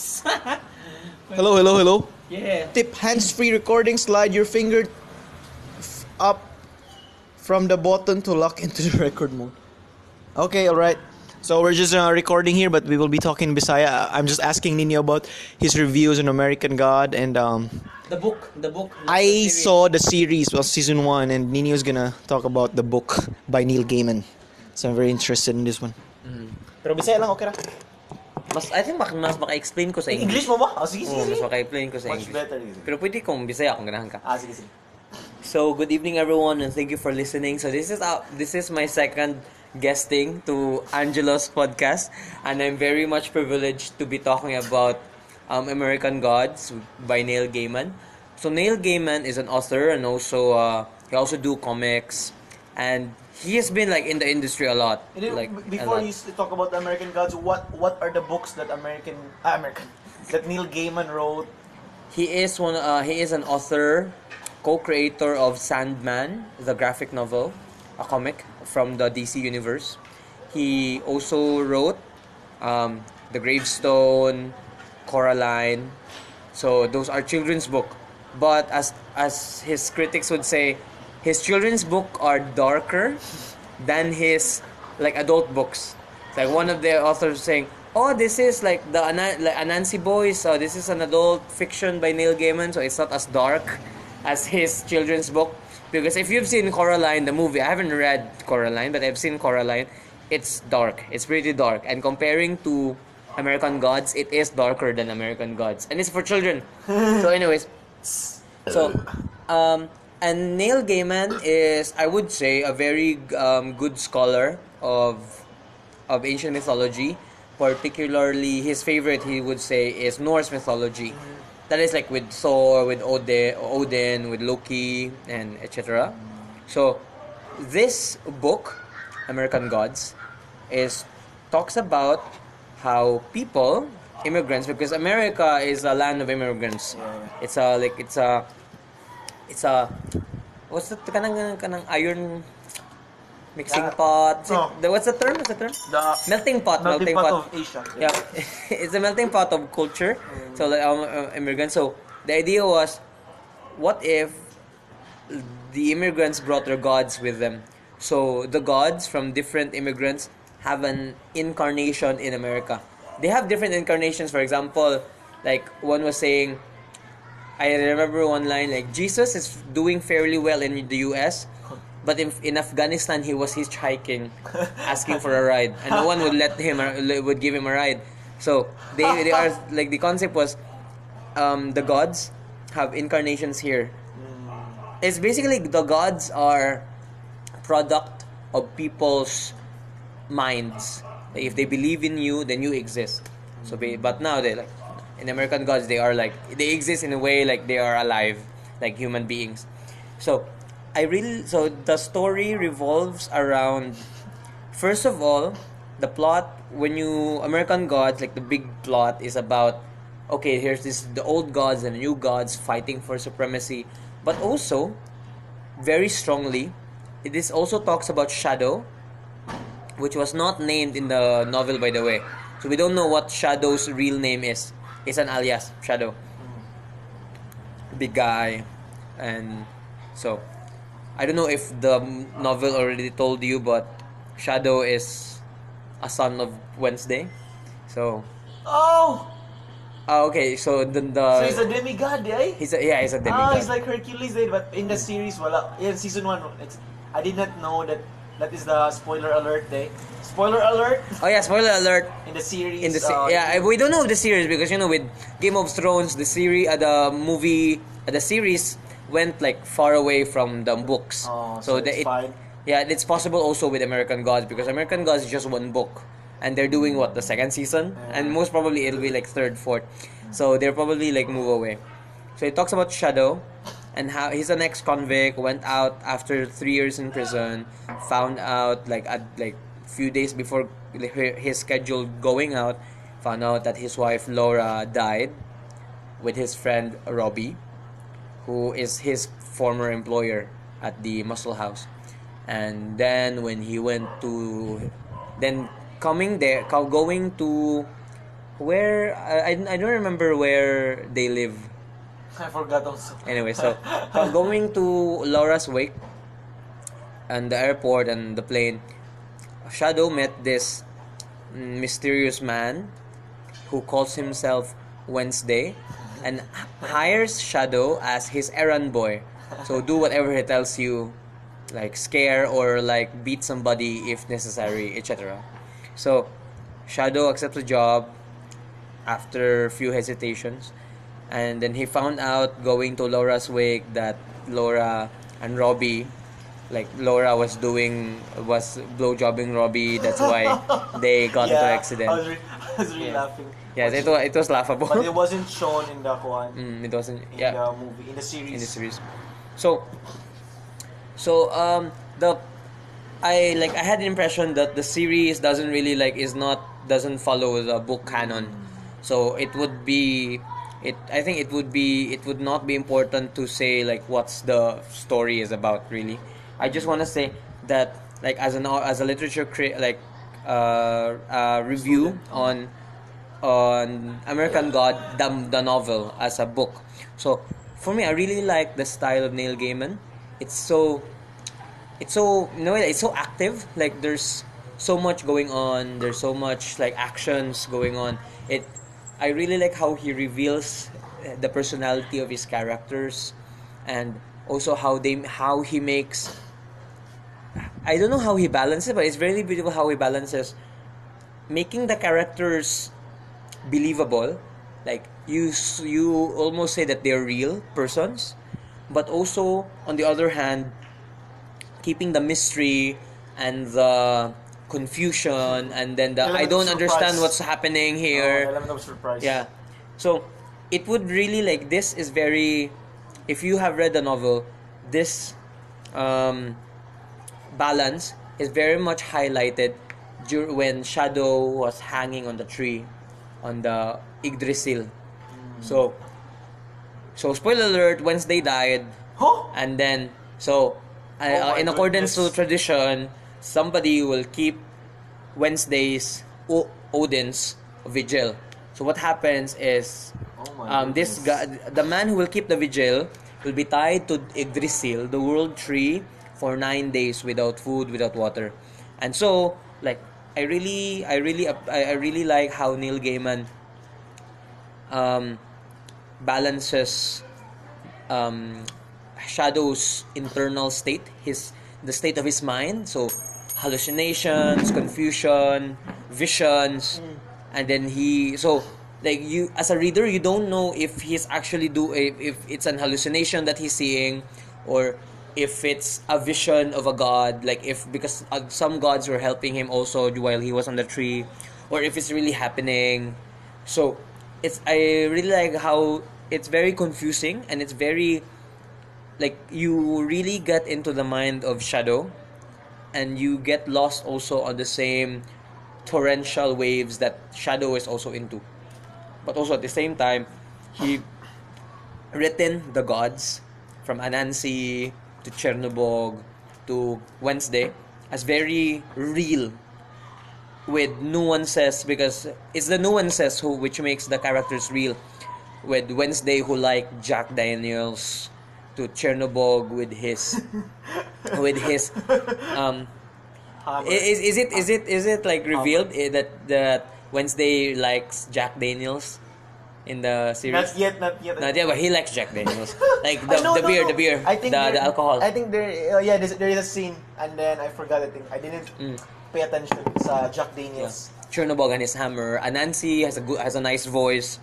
Hello, hello, hello. yeah. Tip hands-free recording. Slide your finger f- up from the button to lock into the record mode. Okay, all right. So we're just uh, recording here, but we will be talking Bisaya. I'm just asking Nino about his reviews on American God, and um, The book. The book. the I saw the series, well, season one, and Nino's gonna talk about the book by Neil Gaiman. So I'm very interested in this one. Pero Bisaya lang, okay ra. Mas, I think mak mas maka-explain ko sa English. English mo ba? Oh, sige, Oo, sige, mas sige. maka-explain ko sa Much English. better. Easy. Pero pwede kung Bisaya kung ganahan ka. Ah, sige, sige. So, good evening everyone and thank you for listening. So, this is uh, this is my second guesting to Angelo's podcast and I'm very much privileged to be talking about um, American Gods by Neil Gaiman. So, Neil Gaiman is an author and also uh, he also do comics and he has been like in the industry a lot. Then, like before lot. you talk about the American Gods, what what are the books that American ah, American that Neil Gaiman wrote? He is one. Uh, he is an author, co-creator of Sandman, the graphic novel, a comic from the DC universe. He also wrote um, the Gravestone, Coraline. So those are children's book. But as as his critics would say, his children's book are darker than his like adult books. It's like one of the authors saying, "Oh, this is like the Ana- like Anansi Boys. So this is an adult fiction by Neil Gaiman, so it's not as dark as his children's book." Because if you've seen Coraline, the movie, I haven't read Coraline, but I've seen Coraline. It's dark. It's pretty dark. And comparing to American Gods, it is darker than American Gods, and it's for children. so, anyways, so, um, and Neil Gaiman is, I would say, a very um, good scholar of of ancient mythology. Particularly, his favorite, he would say, is Norse mythology. That is like with Thor, with Odin, Odin with Loki, and etc. So, this book, American Gods, is talks about how people, immigrants, because America is a land of immigrants. Yeah, It's a like it's a it's a what's the kanang kanang iron mixing Yeah. pot? No. the- what's the term? What's the term? The Melting pot. melting pot of Asia. yeah, it's a melting pot of culture. So like um, uh, immigrants. So the idea was, what if the immigrants brought their gods with them? So the gods from different immigrants have an incarnation in America. They have different incarnations. For example, like one was saying, I remember one line like Jesus is doing fairly well in the U.S. But in, in Afghanistan, he was hitchhiking, asking for a ride, and no one would let him or would give him a ride. So they they are like the concept was, um, the gods have incarnations here. It's basically the gods are product of people's minds. If they believe in you, then you exist. So, but now they're like in American gods, they are like they exist in a way like they are alive, like human beings. So, I really so the story revolves around first of all the plot when you American gods like the big plot is about okay here's this the old gods and new gods fighting for supremacy, but also very strongly this also talks about shadow which was not named in the novel by the way. So we don't know what shadow's real name is it's an alias shadow big guy and so i don't know if the novel already told you but shadow is a son of wednesday so Oh, ah, okay so the, the so he's a demigod, eh? he's a, yeah he's a Ah, demigod he's like Hercules, eh? But in the series, wala. In season one, it's, I did not know that that is the spoiler alert, day. Spoiler alert! Oh yeah spoiler alert. In the series. in the se- uh, yeah we don't know the series because you know with Game of Thrones the series uh, the movie uh, the series went like far away from the books. Oh, so the, it's fine. yeah it's possible also with American Gods because American Gods is just one book and they're doing what the second season? And most probably it'll be like third fourth. So they're probably like move away. So it talks about Shadow and how he's an ex-convict went out after three years in prison found out like at like few days before his schedule going out found out that his wife Laura died with his friend Robbie who is his former employer at the Muscle House and then when he went to then coming there going to where I I don't remember where they live. I forgot also. Anyway, so from going to Laura's wake and the airport and the plane, Shadow met this mysterious man who calls himself Wednesday and hires Shadow as his errand boy. So do whatever he tells you, like scare or like beat somebody if necessary, etc. So Shadow accepts the job after few hesitations and then he found out going to Laura's wake that Laura and Robbie like Laura was doing was blowjobbing Robbie. That's why they got into I accident. Was, re- I was really Yeah. laughing. yes it was, it was laughable. But it wasn't shown in the one. Mm, it wasn't in yeah. the movie, in the series. in the series. So so um the I like I had the impression that the series doesn't really like is not doesn't follow the book canon. So it would be it I think it would be it would not be important to say like what's the story is about really I just want to say that like as an as a literature cri- like uh, uh review on on American God, the, the novel as a book. So for me, I really like the style of Neil Gaiman. It's so, it's so you know it's so active. Like there's so much going on. There's so much like actions going on. It, I really like how he reveals uh, the personality of his characters, and also how they how he makes. I don't know how he balances, but it's really beautiful how he balances making the characters believable like you you almost say that they're real persons but also on the other hand keeping the mystery and the confusion and then the I Element of don't understand what's happening here Oh, element of surprise. yeah. So it would really like this is very if you have read the novel, this um, balance is very much highlighted dur- when Shadow was hanging on the tree on the Yggdrasil. So so spoiler alert, Wednesday died Huh? and then so uh, Oh in accordance to goodness. tradition somebody will keep wednesdays o- odin's vigil. So what happens is Oh um, this guy, the man who will keep the vigil will be tied to Yggdrasil, the world tree, for nine days without food, without water, and so like I really, I really, I I really like how Neil Gaiman um, balances um, Shadow's internal state, his the state of his mind. So hallucinations, confusion, visions, and then he so like you as a reader you don't know if he's actually do if, if it's an hallucination that he's seeing or if it's a vision of a god like if because uh, some gods were helping him also while he was on the tree or if it's really happening. So it's i really like how it's very confusing and it's very like you really get into the mind of shadow and you get lost also on the same torrential waves that shadow is also into. But also at the same time he written the gods from anansi to chernobog to wednesday as very real with nuances because it's the nuances who which makes the characters real with wednesday who like jack daniels to chernobog with his with his um is, is it is it is it like revealed eh, that that Wednesday likes Jack Daniels in the series? Not yet, not yet. Not yet, but he likes Jack Daniels. Like the, know, the no, beer, no. the beer, I think the, there- the alcohol. I think there, uh, yeah, there's, a scene, and then I forgot. I think I didn't Mm. pay attention sa Jack Yeah. Daniels. Chernobog and his hammer. Anansi has a good has a nice voice.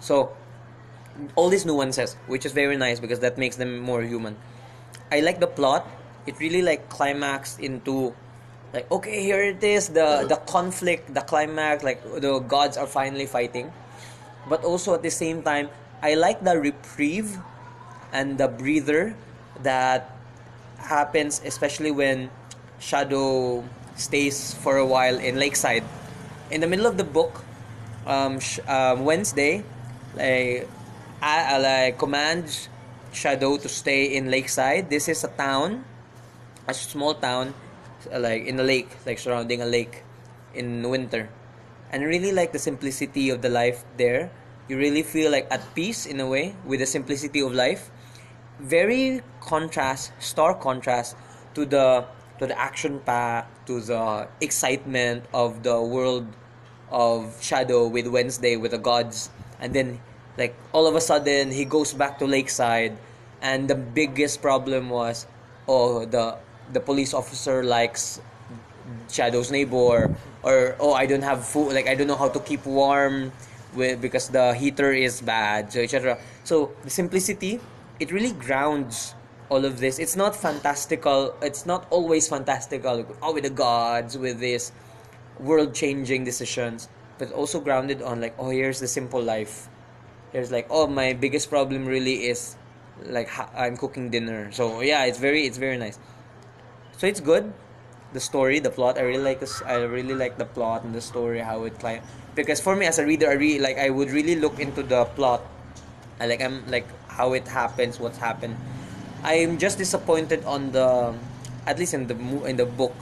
So all these nuances, which is very nice because that makes them more human. I like the plot. It really like climaxed into like okay, here it is, the the conflict, the climax, like the gods are finally fighting. But also at the same time, I like the reprieve and the breather that happens especially when Shadow stays for a while in Lakeside. In the middle of the book, um, sh- um, Wednesday, like, I, I like commands Shadow to stay in Lakeside. This is a town, a small town, uh, like in a lake, like surrounding a lake in winter. and really like the simplicity of the life there. You really feel like at peace in a way with the simplicity of life. Very contrast, stark contrast to the to the action pack, to the excitement of the world of Shadow with Wednesday with the gods, and then like all of a sudden he goes back to Lakeside, and the biggest problem was, oh the the police officer likes Shadow's neighbor, or oh I don't have food, like I don't know how to keep warm with because the heater is bad, so etc. So the simplicity, it really grounds all of this. It's not fantastical. It's not always fantastical. Oh, with the gods, with this world changing decisions, but also grounded on like, oh, here's the simple life. Here's like, oh, my biggest problem really is like I'm cooking dinner. So yeah, it's very it's very nice. So it's good. The story, the plot, I really like this. I really like the plot and the story, how it climb. Because for me as a reader, I really like. I would really look into the plot. I like. I'm like how it happens, what's happened. I'm just disappointed on the, at least in the in the book,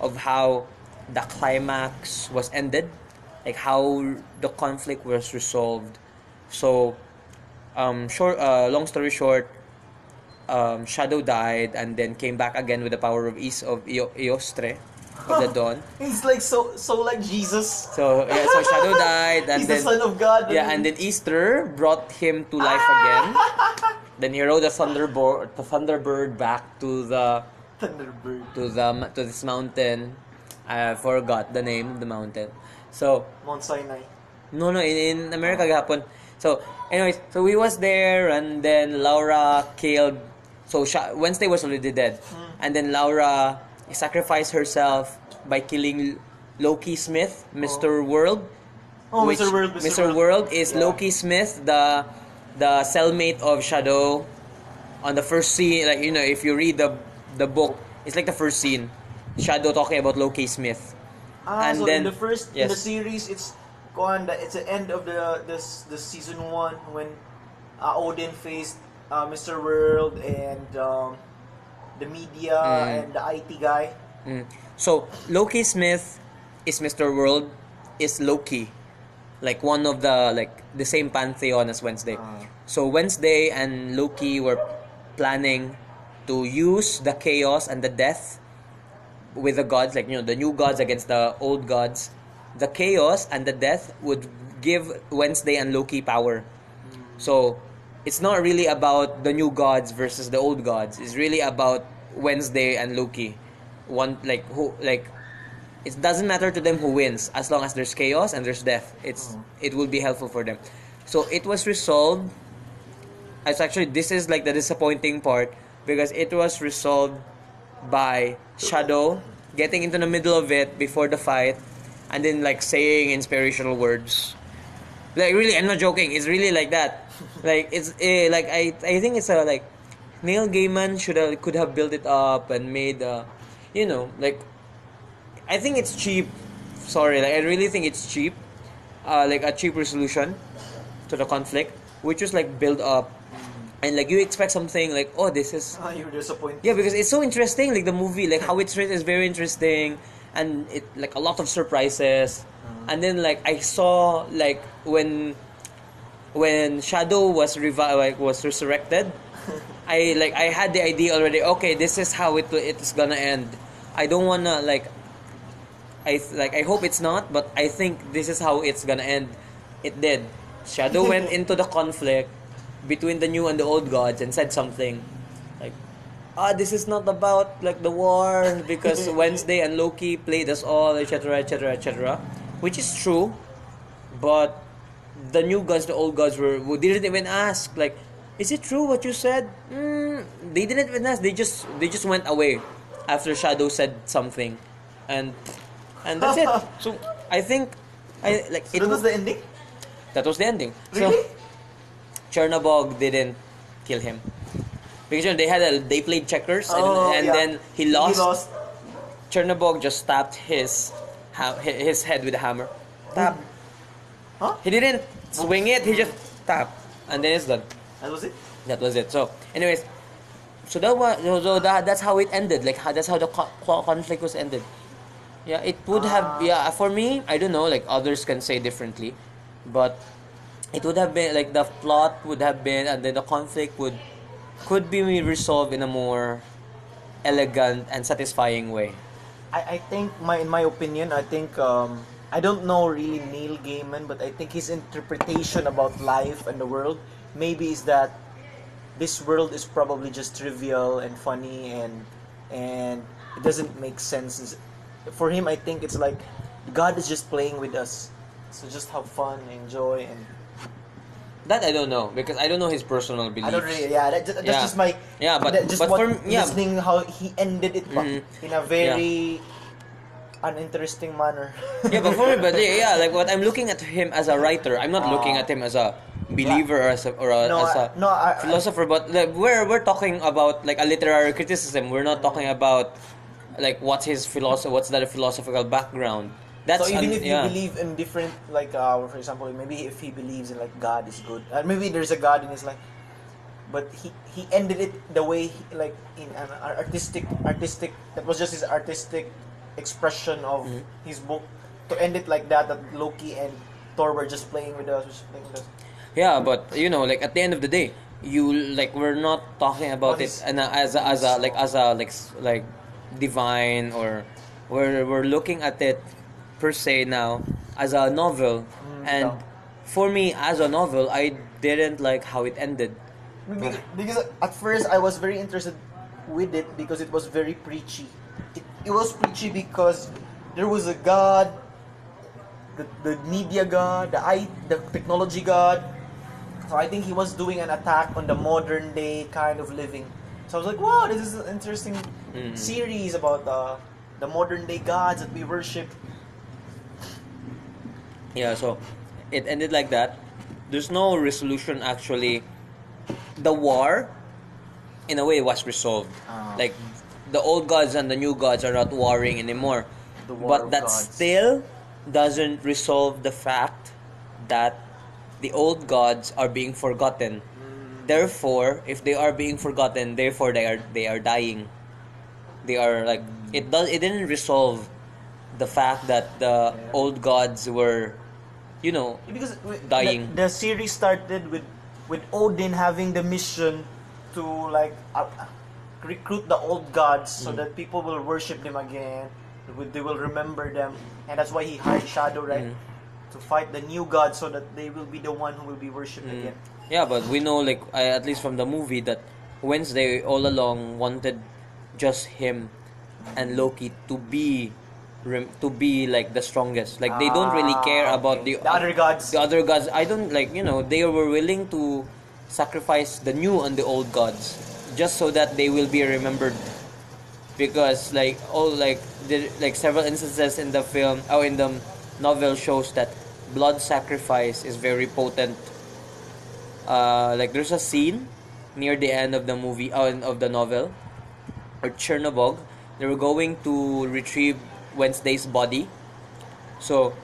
of how the climax was ended, like how the conflict was resolved. So, um, short. Uh, long story short, um, Shadow died and then came back again with the power of East of Io- Iostre of the dawn. He's like so so like Jesus. So yeah, so Shadow died and He's then the son of God. yeah, and then Easter brought him to life again. then he rode the thunderbird, the thunderbird back to the Thunderbird. to the to this mountain. I forgot the name of the mountain. So Mount Sinai. no no in, in America gahapon. So anyways, so we was there and then Laura killed. So Wednesday was already dead, and then Laura sacrificed herself by killing Loki Smith, Mister World. Oh, Mr. World. Mr. World is Yeah. Loki Smith, the the cellmate of Shadow. On the first scene, like you know, if you read the the book, it's like the first scene. Shadow talking about Loki Smith. Ah, And so then- in the first in the series, it's gone. It's the end of the this the season one when uh, Odin faced uh, Mr. World and um, the media Mm. and the IT guy. Mm. So Loki Smith is Mr. World is Loki, like one of the like the same pantheon as Wednesday. Ah. So Wednesday and Loki were planning to use the chaos and the death with the gods, like you know the new gods against the old gods. The chaos and the death would give Wednesday and Loki power. So it's not really about the new gods versus the old gods. It's really about Wednesday and Loki. One like who like it doesn't matter to them who wins as long as there's chaos and there's death. It's mm. it will be helpful for them. So it was resolved. It's actually this is like the disappointing part because it was resolved by Shadow getting into the middle of it before the fight and then like saying inspirational words. Like really, I'm not joking. It's really like that. Like it's eh, like I I think it's a like Neil Gaiman should have could have built it up and made uh you know like I think it's cheap. Sorry, like I really think it's cheap. Uh, like a cheap resolution to the conflict, which was like build up, and like you expect something like oh this is Ah, you were disappointed. yeah, because it's so interesting. Like the movie, like how it's written is very interesting, and it like a lot of surprises. Uh-huh. And then like I saw like when when Shadow was revi- like was resurrected, I like I had the idea already. Okay, this is how it it is gonna end. I don't wanna like. I like I hope it's not, but I think this is how it's gonna end. It did. Shadow went into the conflict between the new and the old gods and said something ah this is not about like the war because Wednesday and Loki played us all etc etc etc which is true but the new gods the old gods were who didn't even ask like is it true what you said? Mm, they didn't even ask. They just they just went away after Shadow said something. And and that's it. So I think I like So that was the ending. that was the ending. Really? so Chernobog didn't kill him because you know, they had a they played checkers and, Oh, and yeah. then he lost. He lost. Chernobog just tapped his ha- his head with a hammer. Tap. Huh? He didn't swing it. He just tapped, and then it's done. That was it. That was it. So, anyways, so that was so that, that's how it ended. Like how, that's how the co- co- conflict was ended. Yeah, it would have. Ah. Yeah, for me, I don't know. Like others can say differently, but it would have been like the plot would have been, and then the conflict would could be resolved in a more elegant and satisfying way. I, I think my in my opinion, I think um, I don't know really Neil Gaiman, but I think his interpretation about life and the world maybe is that this world is probably just trivial and funny and and it doesn't make sense. For him, I think it's like God is just playing with us, so just have fun, enjoy, and That I don't know because I don't know his personal beliefs. I don't really. Yeah, that, that's Yeah. just my. Yeah, but- that- just but what, for- yeah. listening how he ended it Mhm. in a very uninteresting manner. yeah, but for me, but yeah, like what I'm looking at him as a writer. I'm not looking at him as a believer or as a, or a, No, as a I- no, I- I- philosopher. But like, we're we're talking about like a literary criticism. We're not talking about like what's his philosophy, what's that philosophical background. That's so even un- if yeah. you believe in different, like uh, for example, maybe if he believes in like God is good, uh, maybe there's a God in his life, but he he ended it the way he, like in an artistic artistic that was just his artistic expression of Mm-hmm. his book to end it like that that Loki and Thor were just playing with us, just playing with us. Yeah, but you know, like at the end of the day, you like we're not talking about What it is- and as a, as a like as a like like divine or we're we're looking at it per se now as a novel and yeah. for me as a novel I didn't like how it ended. Because at first I was very interested with it because it was very preachy. It, it was preachy because there was a god, the, the media god, the I, the technology god. So I think he was doing an attack on the modern day kind of living. So I was like, wow, this is an interesting Mhm. series about the the modern day gods that we worship. Yeah, so it ended like that. There's no resolution actually. The war, in a way, was resolved. Ah. Like the old gods and the new gods are not warring anymore. But that gods. still doesn't resolve the fact that the old gods are being forgotten. Mm. Therefore, if they are being forgotten, therefore they are they are dying. They are like it does it didn't resolve the fact that the Yeah. old gods were you know because Dying. The, the series started with with Odin having the mission to like uh, recruit the old gods so Mm. that people will worship them again. They will- remember them, and that's why he hired Shadow right Mm. to fight the new gods so that they will be the one who will be worshipped Mm. again. Yeah, but we know, like, I, at least from the movie, that Wednesday all along wanted just him and Loki to be, to be like the strongest. Like they don't really Ah, care about okay. the The other gods. The other gods, I don't like. You know, they were willing to sacrifice the new and the old gods just so that they will be remembered. Because like all like the, like several instances in the film or in the novel shows that blood sacrifice is very potent uh, like there's a scene near the end of the movie uh, of the novel or Chernobog they were going to retrieve Wednesday's body. So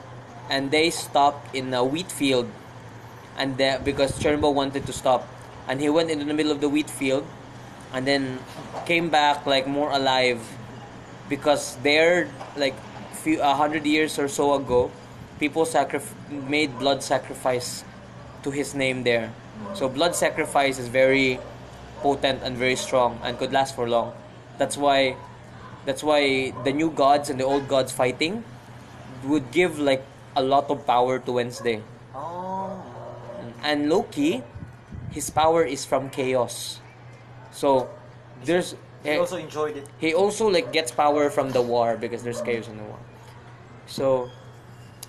and they stopped in a wheat field. And the, because Chernobog wanted to stop. And he went into the middle of the wheat field and then came back like more alive. Because there like few a hundred years or so ago people sacrif- made blood sacrifice to his name there. So blood sacrifice is very potent and very strong and could last for long. That's why that's why the new gods and the old gods fighting would give like a lot of power to Wednesday Oh. and Loki his power is from chaos so there's He also enjoyed it. he also like gets power from the war because there's chaos in the war. So,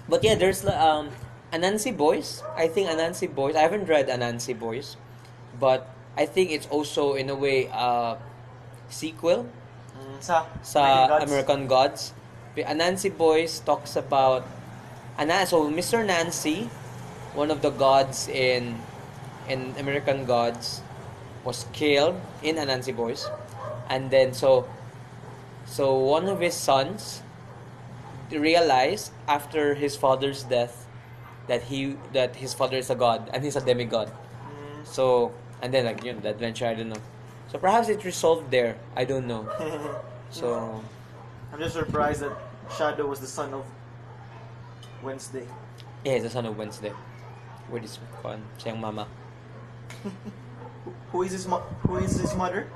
but yeah, there's um, Anansi Boys. I think Anansi Boys. I haven't read Anansi Boys, but I think it's also in a way a sequel Sa sa Gods. American Gods. Anansi Boys talks about Ana so Mr. Nancy, one of the gods in in American Gods, was killed in Anansi Boys. And then so so one of his sons realized after his father's death that he that his father is a god and he's a demigod. Mm. So and then like you know the adventure I don't know. So perhaps it resolved there. I don't know. So I'm just surprised that Shadow was the son of Wednesday. Yeah, he's the son of Wednesday. With his con, siyang mama. Who is his mo- Who is his mother?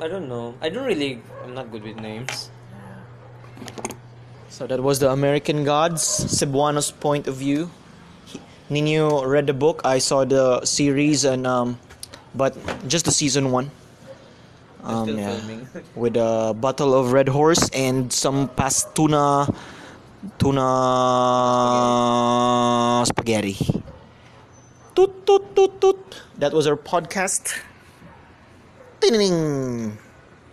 I don't know. I don't really. I'm not good with names. So that was the American Gods, Cebuano's point of view. He, Nino read the book. I saw the series and um, but just the season one. Um, still yeah. filming. With a bottle of Red Horse and some past tuna, tuna spaghetti. Toot toot toot toot. That was our podcast. Ding.